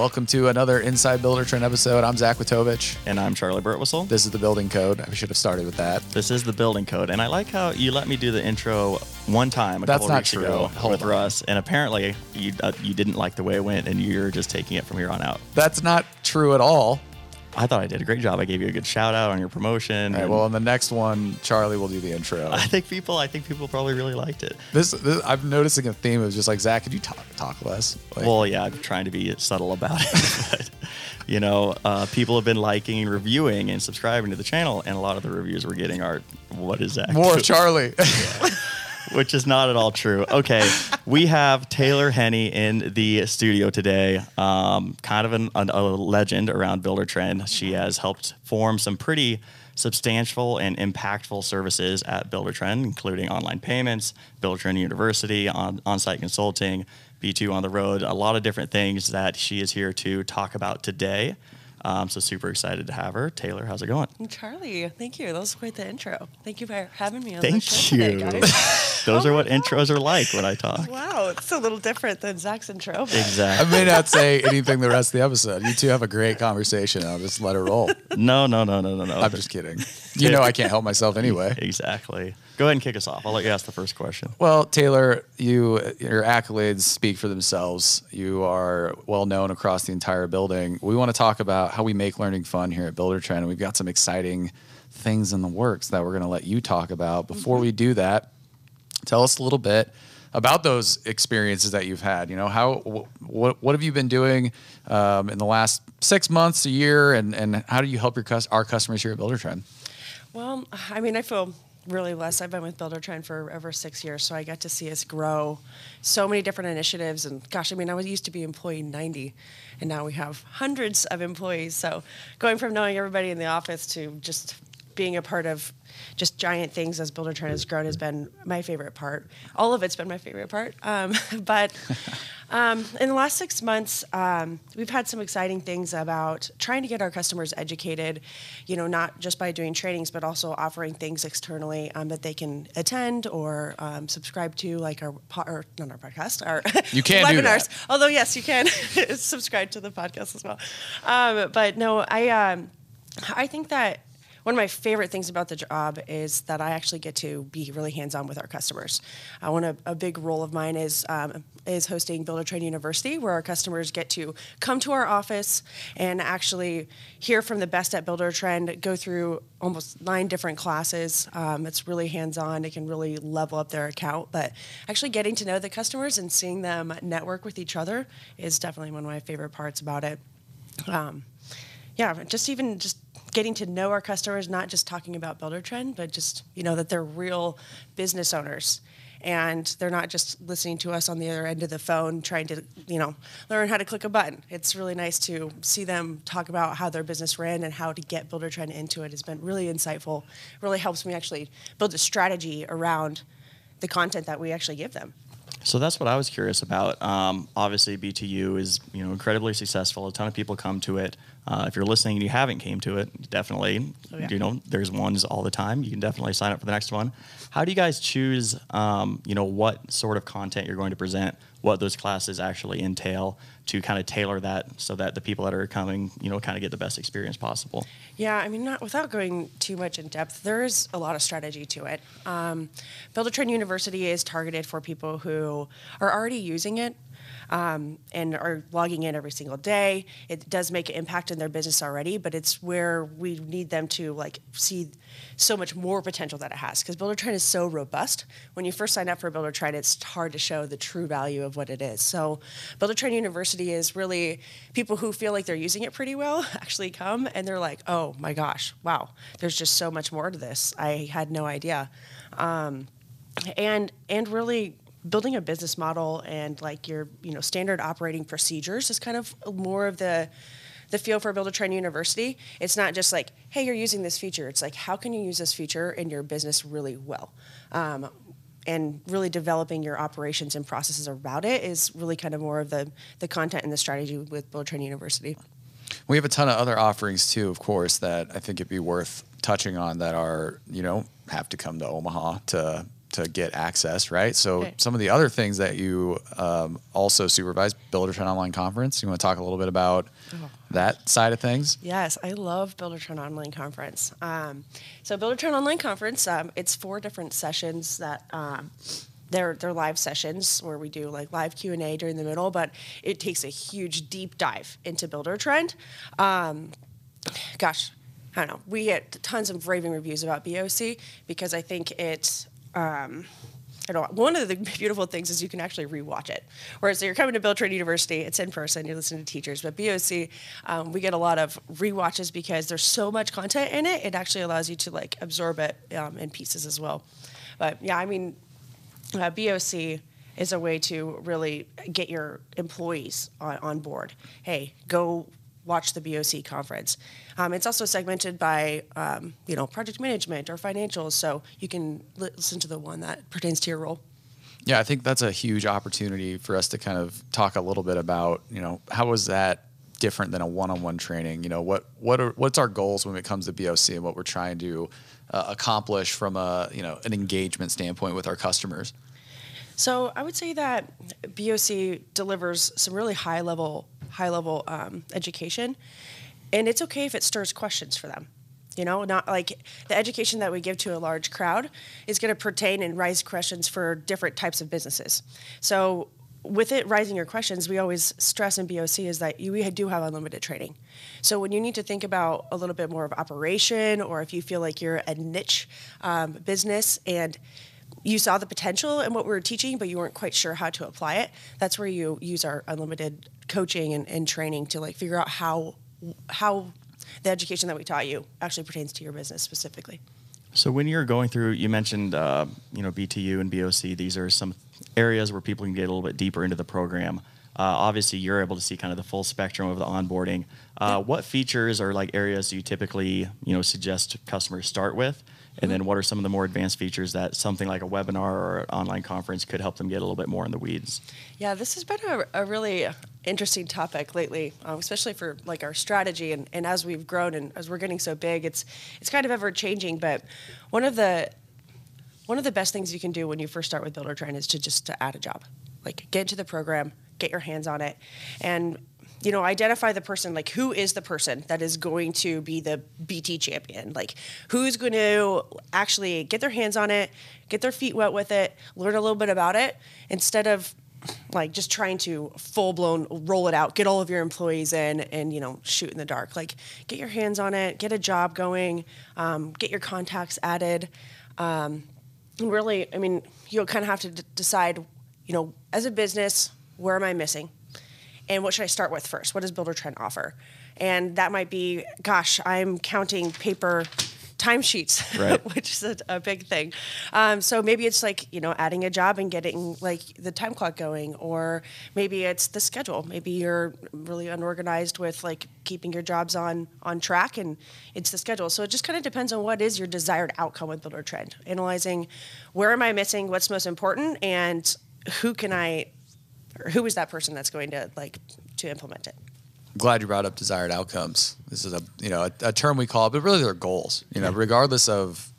welcome to another Inside Builder Trend episode. I'm Zach Witovich. And I'm Charley Burtwhistle. This is the building code. I should have started with that. This is the building code. And I like how you let me do the intro one time a That's couple not weeks true. ago Hold with on. Russ. And apparently you, uh, you didn't like the way it went and you're just taking it from here on out. That's not true at all. I thought I did a great job. I gave you a good shout out on your promotion. All right, well, in the next one, Charley will do the intro. I think people, I think people probably really liked it. This, this I'm noticing a theme of just like Zach. Could you talk talk less? Like, Well, yeah, I'm trying to be subtle about it. but, you know, uh, people have been liking, and reviewing, and subscribing to the channel. And a lot of the reviews we're getting are, what is that? more Charley. which is not at all true. Okay, we have Taylor Henne in the studio today. Um, kind of an, an, a legend around Builder Trend. She has helped form some pretty substantial and impactful services at Builder Trend, including online payments, Builder Trend University, on, on-site consulting, B2 on the road, a lot of different things that she is here to talk about today. Um, so super excited to have her. Taylor, how's it going? Charley, thank you. That was quite the intro. Thank you for having me on the Thank show you. today, guys. Those Oh are what God. intros are like when I talk. Wow, it's a little different than Zach's intro. but- Exactly. I may not say anything the rest of the episode. You two have a great conversation. I'll just let it roll. No, no, no, no, no, no. I'm just kidding. You know I can't help myself anyway. Exactly. Go ahead and kick us off. I'll let you ask the first question. Well, Taylor, you your accolades speak for themselves. You are well known across the entire building. We want to talk about how we make learning fun here at Builder Trend, and we've got some exciting things in the works that we're going to let you talk about. Before we do that, tell us a little bit about those experiences that you've had. You know, how wh- what what have you been doing um, in the last six months, a year, and and how do you help your cus- our customers here at Builder Trend? Well, I mean, I feel really blessed. I've been with Builder Trend for over six years, so I got to see us grow so many different initiatives. And gosh, I mean, I was used to be employee 90, and now we have hundreds of employees. So going from knowing everybody in the office to just being a part of just giant things as Builder Trend has grown has been my favorite part. All of it's been my favorite part. Um, but um, in the last six months, um, we've had some exciting things about trying to get our customers educated, you know, not just by doing trainings, but also offering things externally um, that they can attend or um, subscribe to, like our, po- or not our podcast, our You can webinars. Although, yes, you can subscribe to the podcast as well. Um, but no, I, um, I think that one of my favorite things about the job is that I actually get to be really hands-on with our customers. Uh, one a big role of mine is um, is hosting Builder Trend University, where our customers get to come to our office and actually hear from the best at Builder Trend, go through almost nine different classes. Um, it's really hands-on. It can really level up their account, but actually getting to know the customers and seeing them network with each other is definitely one of my favorite parts about it um, yeah, just even just getting to know our customers, not just talking about Builder Trend, but just you know that they're real business owners, and they're not just listening to us on the other end of the phone trying to you know learn how to click a button. It's really nice to see them talk about how their business ran and how to get Builder Trend into it. Has been really insightful. Really helps me actually build a strategy around the content that we actually give them. So that's what I was curious about. Um, obviously, BTU is you know incredibly successful. A ton of people come to it. Uh, if you're listening and you haven't came to it, definitely, Oh, yeah. you know, there's ones all the time. You can definitely sign up for the next one. How do you guys choose, um, you know, what sort of content you're going to present, what those classes actually entail, to kind of tailor that so that the people that are coming, you know, kind of get the best experience possible? Yeah, I mean, not without going too much in depth, there is a lot of strategy to it. Um, a Trend University is targeted for people who are already using it um, and are logging in every single day. It does make an impact in their business already, but it's where we need them to like see so much more potential that it has because Builder Trend is so robust. When you first sign up for Builder Trend, it's hard to show the true value of what it is. So, Builder Trend University is really people who feel like they're using it pretty well actually come and they're like, oh my gosh, wow, there's just so much more to this. I had no idea. Um, and and really building a business model and like your you know standard operating procedures is kind of more of the the feel for Builder Trend University. It's not just like, hey, you're using this feature. It's like, how can you use this feature in your business really well? Um, and really developing your operations and processes about it is really kind of more of the, the content and the strategy with Builder Trend University. We have a ton of other offerings too, of course, that I think it'd be worth touching on that are, you know, have to come to Omaha to to get access, right? So Right. some of the other things that you um, also supervise, Buildertrend Online Conference. You want to talk a little bit about that side of things? Yes, I love Buildertrend Online Conference. Um, so Buildertrend Online Conference, um, it's four different sessions that um, they're they're live sessions where we do like live Q and A during the middle, but it takes a huge deep dive into Buildertrend. Um, gosh, I don't know. We get tons of raving reviews about BOC because I think it. Um. One of the beautiful things is you can actually rewatch it. Whereas you're coming to Buildertrend University, it's in person. You're listening to teachers, but BOC, um, we get a lot of rewatches because there's so much content in it. It actually allows you to like absorb it um, in pieces as well. But yeah, I mean, uh, BOC is a way to really get your employees on, on board. Hey, go watch the BOC conference. Um, it's also segmented by, um, you know, project management or financials, so you can li- listen to the one that pertains to your role. Yeah, I think that's a huge opportunity for us to kind of talk a little bit about, you know, how was that different than a one-on-one training? You know, what what are what's our goals when it comes to BOC and what we're trying to uh, accomplish from a you know an engagement standpoint with our customers? So I would say that BOC delivers some really high level, high level um, education, and it's okay if it stirs questions for them. You know, not like the education that we give to a large crowd is going to pertain and raise questions for different types of businesses. So with it rising your questions, we always stress in BOC is that you, we do have unlimited training. So when you need to think about a little bit more of operation, or if you feel like you're a niche um, business and you saw the potential in what we were teaching, but you weren't quite sure how to apply it. That's where you use our unlimited coaching and, and training to like figure out how how the education that we taught you actually pertains to your business specifically. So when you're going through, you mentioned uh, you know BTU and BOC. These are some areas where people can get a little bit deeper into the program. Uh, obviously, you're able to see kind of the full spectrum of the onboarding. Uh, What features or like areas do you typically you know suggest customers start with? And then what are some of the more advanced features that something like a webinar or an online conference could help them get a little bit more in the weeds? Yeah, this has been a, a really interesting topic lately, um, especially for like our strategy and, and as we've grown and as we're getting so big, it's it's kind of ever changing. But one of the one of the best things you can do when you first start with Buildertrend is to just to add a job, like get into the program, get your hands on it, and you know identify the person like who is the person that is going to be the bt champion? Like who's going to actually get their hands on it get their feet wet with it learn a little bit about it instead of like just trying to full blown roll it out, get all of your employees in, and you know shoot in the dark. Like get your hands on it, get a job going, um, get your contacts added, um, really, I mean, you'll kind of have to d- decide, you know, as a business, where am I missing, and what should I start with first? What does Buildertrend offer? And that might be, gosh, I'm counting paper timesheets, Right. which is a, a big thing. Um, so maybe it's like you know adding a job and getting like the time clock going, or maybe it's the schedule. Maybe you're really unorganized with like keeping your jobs on on track, and it's the schedule. So it just kind of depends on what is your desired outcome with Builder Trend. Analyzing where am I missing, what's most important, and who can I, or who is that person that's going to like to implement it. glad you brought up desired outcomes. This is a you know a, a term we call it, but really they're goals. You know, regardless of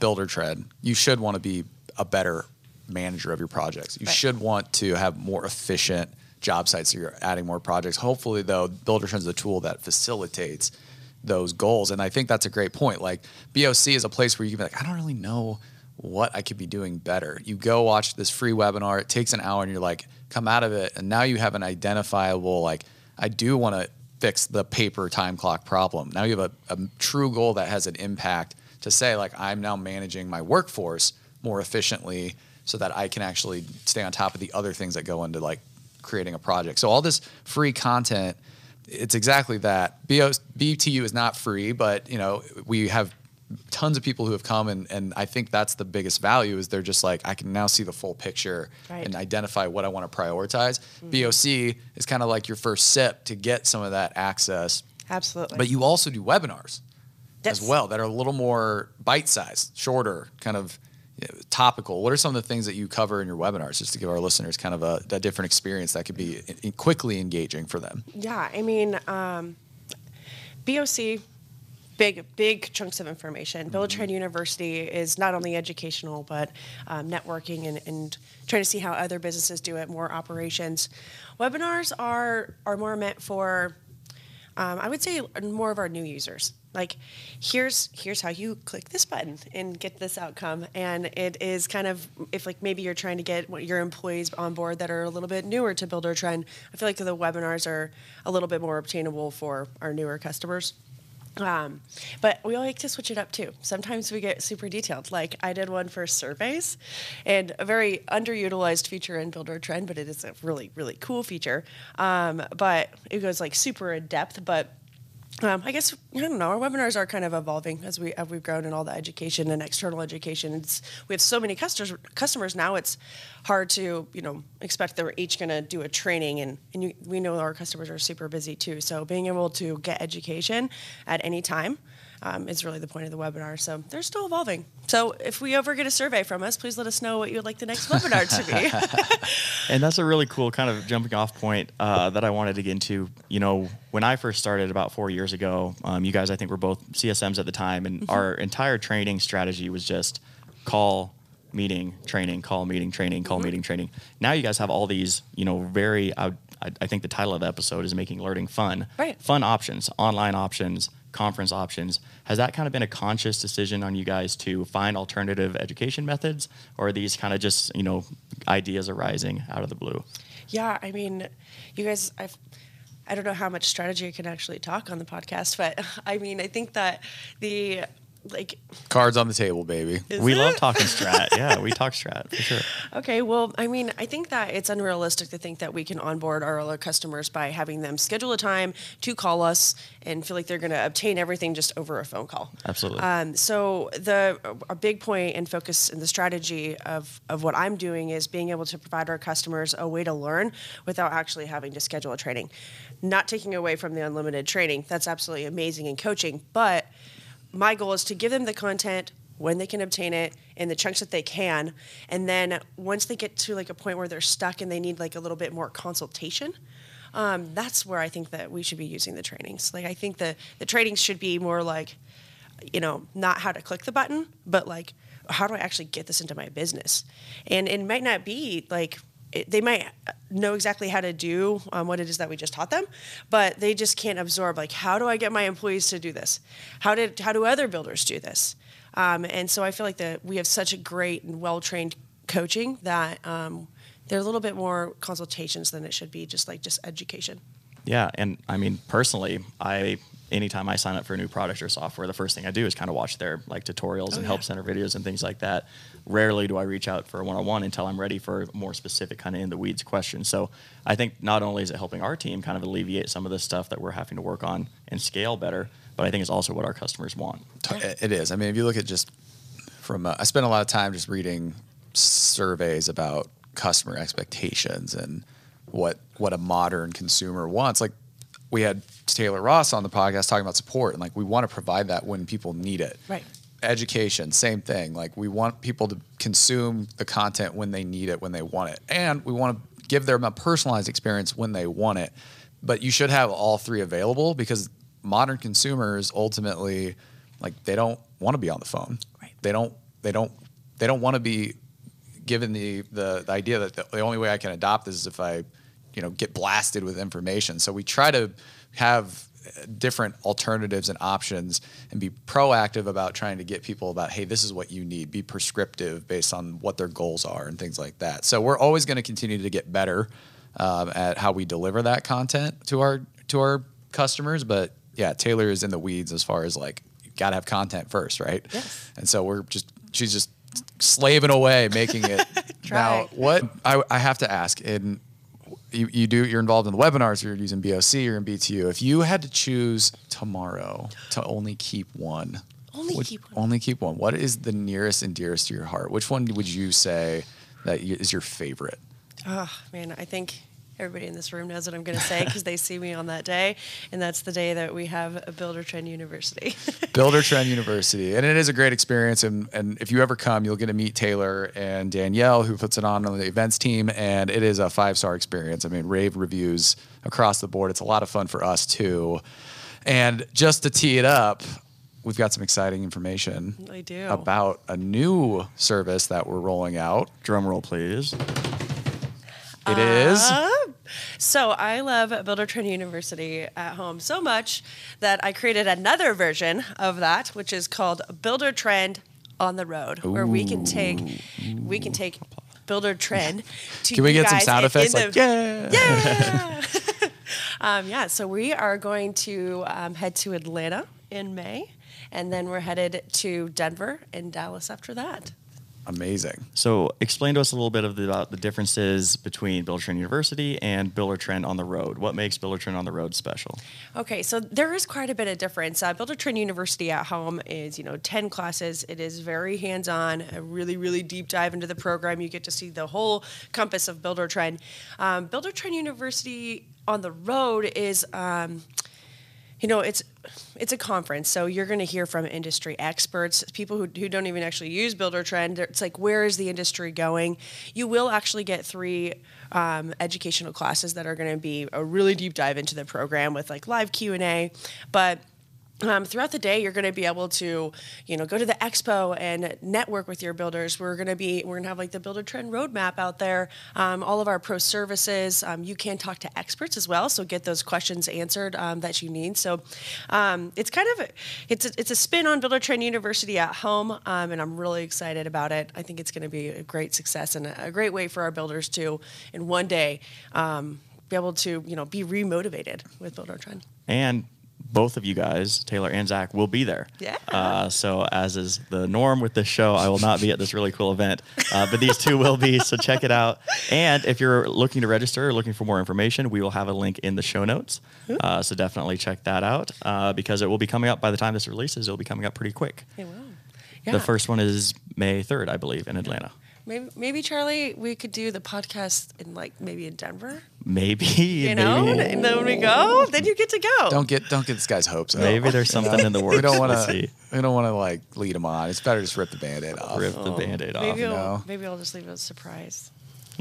Buildertrend, you should want to be a better manager of your projects. You Right. should want to have more efficient job sites. So you're adding more projects. Hopefully, though, Buildertrend is a tool that facilitates those goals. And I think that's a great point. Like BOC is a place where you can be like, I don't really know what I could be doing better. You go watch this free webinar, it takes an hour and you're like, come out of it. And now you have an identifiable, like, I do want to fix the paper time clock problem. Now you have a, a true goal that has an impact to say, like, I'm now managing my workforce more efficiently so that I can actually stay on top of the other things that go into like creating a project. So all this free content, it's exactly that. BTU is not free, but you know we have tons of people who have come, and and I think that's the biggest value is they're just like I can now see the full picture Right. and identify what I want to prioritize. BOC is kind of like your first sip to get some of that access, Absolutely. but you also do webinars as well that are a little more bite-sized, shorter, kind of you know, topical. What are some of the things that you cover in your webinars, just to give our listeners kind of a, a different experience that could be quickly engaging for them? Yeah, I mean, um, BOC big big chunks of information. Builder Trend University is not only educational but um, networking and, and trying to see how other businesses do it, more operations. Webinars are are more meant for um, I would say more of our new users. Like, here's here's how you click this button and get this outcome. And it is kind of if like maybe you're trying to get your employees on board that are a little bit newer to Builder Trend. I feel like the webinars are a little bit more obtainable for our newer customers. Um, but we like to switch it up too. Sometimes we get super detailed. Like I did one for surveys, and a very underutilized feature in Builder Trend, but it is a really really cool feature. Um, but it goes like super in depth, but um, I guess I don't know. Our webinars are kind of evolving as we as we've grown in all the education and external education. It's we have so many customers customers now. It's hard to you know expect that they're each going to do a training, and and you, we know our customers are super busy too. So being able to get education at any time um, is really the point of the webinar. So they're still evolving. So if we ever get a survey from us, please let us know what you would like the next webinar to be. and that's a really cool kind of jumping off point uh, that I wanted to get into. You know, when I first started about four years ago, um, you guys I think were both CSMs at the time, and mm-hmm. our entire training strategy was just call meeting training call meeting training call mm-hmm. meeting training now you guys have all these you know very I, I, think the title of the episode is making learning fun right fun options online options conference options. Has that kind of been a conscious decision on you guys to find alternative education methods, or are these kind of just you know ideas arising out of the blue? Yeah, I mean, you guys, I've. I don't know how much strategy I can actually talk on the podcast, but I mean, I think that the like cards on the table, baby. We it? love talking strat. yeah, we talk strat for sure. Okay, well, I mean, I think that it's unrealistic to think that we can onboard our other customers by having them schedule a time to call us and feel like they're going to obtain everything just over a phone call. Absolutely. Um, so the a big point and focus in the strategy of of what I'm doing is being able to provide our customers a way to learn without actually having to schedule a training. Not taking away from the unlimited training. That's absolutely amazing in coaching, but my goal is to give them the content when they can obtain it in the chunks that they can and then once they get to like a point where they're stuck and they need like a little bit more consultation um, that's where i think that we should be using the trainings. Like i think the the trainings should be more like you know not how to click the button but like how do i actually get this into my business? And it might not be like they might know exactly how to do um, what it is that we just taught them, but they just can't absorb like how do I get my employees to do this? How did how do other builders do this? Um, and so I feel like that we have such a great and well trained coaching that um, they're a little bit more consultations than it should be just like just education. Yeah, and I mean personally, I anytime I sign up for a new product or software, the first thing I do is kind of watch their like tutorials oh, and yeah. help center videos and things like that. Rarely do I reach out for a one-on-one until I'm ready for a more specific kind of in the weeds questions. So I think not only is it helping our team kind of alleviate some of the stuff that we're having to work on and scale better, but I think it's also what our customers want. It is. I mean, if you look at just from, uh, I spent a lot of time just reading surveys about customer expectations and what what a modern consumer wants. Like we had Taylor Ross on the podcast talking about support and like we want to provide that when people need it. Right. Education, same thing. Like we want people to consume the content when they need it, when they want it. And we want to give them a personalized experience when they want it. But you should have all three available because modern consumers ultimately like they don't want to be on the phone. Right. They don't they don't they don't want to be given the, the the idea that the, the only way I can adopt this is if I you know get blasted with information. So we try to have different alternatives and options and be proactive about trying to get people about hey this is what you need. Be prescriptive based on what their goals are and things like that. So we're always going to continue to get better um, at how we deliver that content to our to our customers. But yeah taylor is in the weeds as far as like you got to have content first right? Yes. and so we're just she's just slaving away making it. Now what I, I have to ask in you, you do you're involved in the webinars you're using boc you're in btu if you had to choose tomorrow to only keep one only keep one. only keep one what is the nearest and dearest to your heart? Which one would you say that is your favorite? Oh man i think everybody in this room knows what I'm going to say because they see me on that day, and that's the day that we have a Builder Trend University. Builder Trend University, and it is a great experience. And and if you ever come, you'll get to meet Taylor and Danielle, who puts it on on the events team, and it is a five star experience. I mean, rave reviews across the board. It's a lot of fun for us too. And just to tee it up, we've got some exciting information I do. about a new service that we're rolling out. Drum roll, please. It is Uh, So I love Buildertrend University at home so much that I created another version of that, which is called Builder Trend on the Road, where we can take we can take Builder Trend to Can we get some sound effects in like the- yeah? yeah. um, yeah. So we are going to um, head to Atlanta in May, and then we're headed to Denver and Dallas after that. Amazing. So, explain to us a little bit of the, about the differences between Builder Trend University and Builder Trend on the road. What makes Builder Trend on the road special? Okay, so there is quite a bit of difference. Uh, Builder Trend University at home is, you know, 10 classes. It is very hands on, a really, really deep dive into the program. You get to see the whole compass of Builder Trend. Um, Builder Trend University on the road is. Um, you know it's it's a conference so you're going to hear from industry experts people who, who don't even actually use builder trend. It's like where is the industry going? You will actually get three um, educational classes that are going to be a really deep dive into the program with like live q&a but um, throughout the day, you're going to be able to, you know, go to the expo and network with your builders. We're going to be, we're going to have like the Builder Trend roadmap out there. Um, all of our pro services. Um, you can talk to experts as well, so get those questions answered um, that you need. So, um, it's kind of, it's a, it's a spin on Builder Trend University at home, um, and I'm really excited about it. I think it's going to be a great success and a, a great way for our builders to, in one day, be able to, you know, be remotivated with Builder Trend. And both of you guys, Taylor and Zach, will be there. Yeah. Uh, so, as is the norm with this show, I will not be at this really cool event, uh, but these two will be. So, check it out. And if you're looking to register or looking for more information, we will have a link in the show notes. Uh, so, definitely check that out uh, because it will be coming up by the time this releases. It'll be coming up pretty quick. It will. Yeah. The first one is May 3rd, I believe, in Atlanta. Maybe, maybe Charley, we could do the podcast in like maybe in Denver. Maybe, You know, maybe, and then when we go, then you get to go. Don't get don't get this guy's hopes up. maybe there's something in the works. we don't want to. see. We don't want to like lead him on. It's better just rip the band-aid off. Rip the oh. band-aid off. maybe you I'll, know. maybe I'll just leave it as a surprise.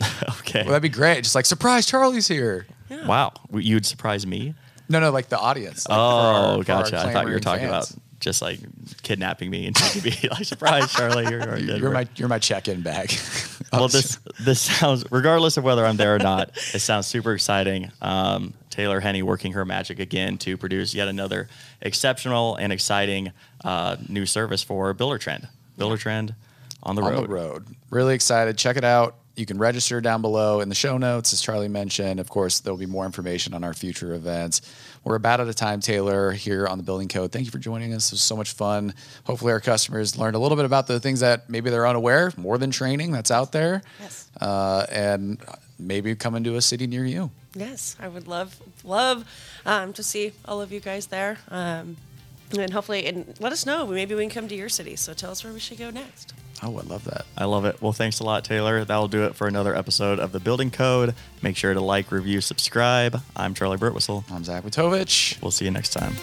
okay. Well, that'd be great. Just like surprise, Charley's here. Yeah. Wow, you'd surprise me. No, no, like the audience. like, for Oh, our- for gotcha. I thought you were talking fans. about just like kidnapping me and taking me like surprise, Charley. You're, you're, You're my you're my check-in bag. well, this this sounds regardless of whether I'm there or not, it sounds super exciting. Um, Taylor Henne working her magic again to produce yet another exceptional and exciting uh, new service for Builder Trend. Builder Trend on the on road. the road. Really excited. Check it out. You can register down below in the show notes, as Charley mentioned. Of course, there'll be more information on our future events. We're about out of time, Taylor, here on the Building Code. Thank you for joining us. It was so much fun. Hopefully, our customers learned a little bit about the things that maybe they're unaware, more than training that's out there, Yes. uh, and maybe come into a city near you. Yes, I would love love um, to see all of you guys there. Um, and hopefully, and let us know. Maybe we can come to your city. So tell us where we should go next. Oh, I love that. I love it. Well, thanks a lot, Taylor. That'll do it for another episode of The Building Code. Make sure to like, review, subscribe. I'm Charley Burtwhistle. I'm Zach Witovich. We'll see you next time.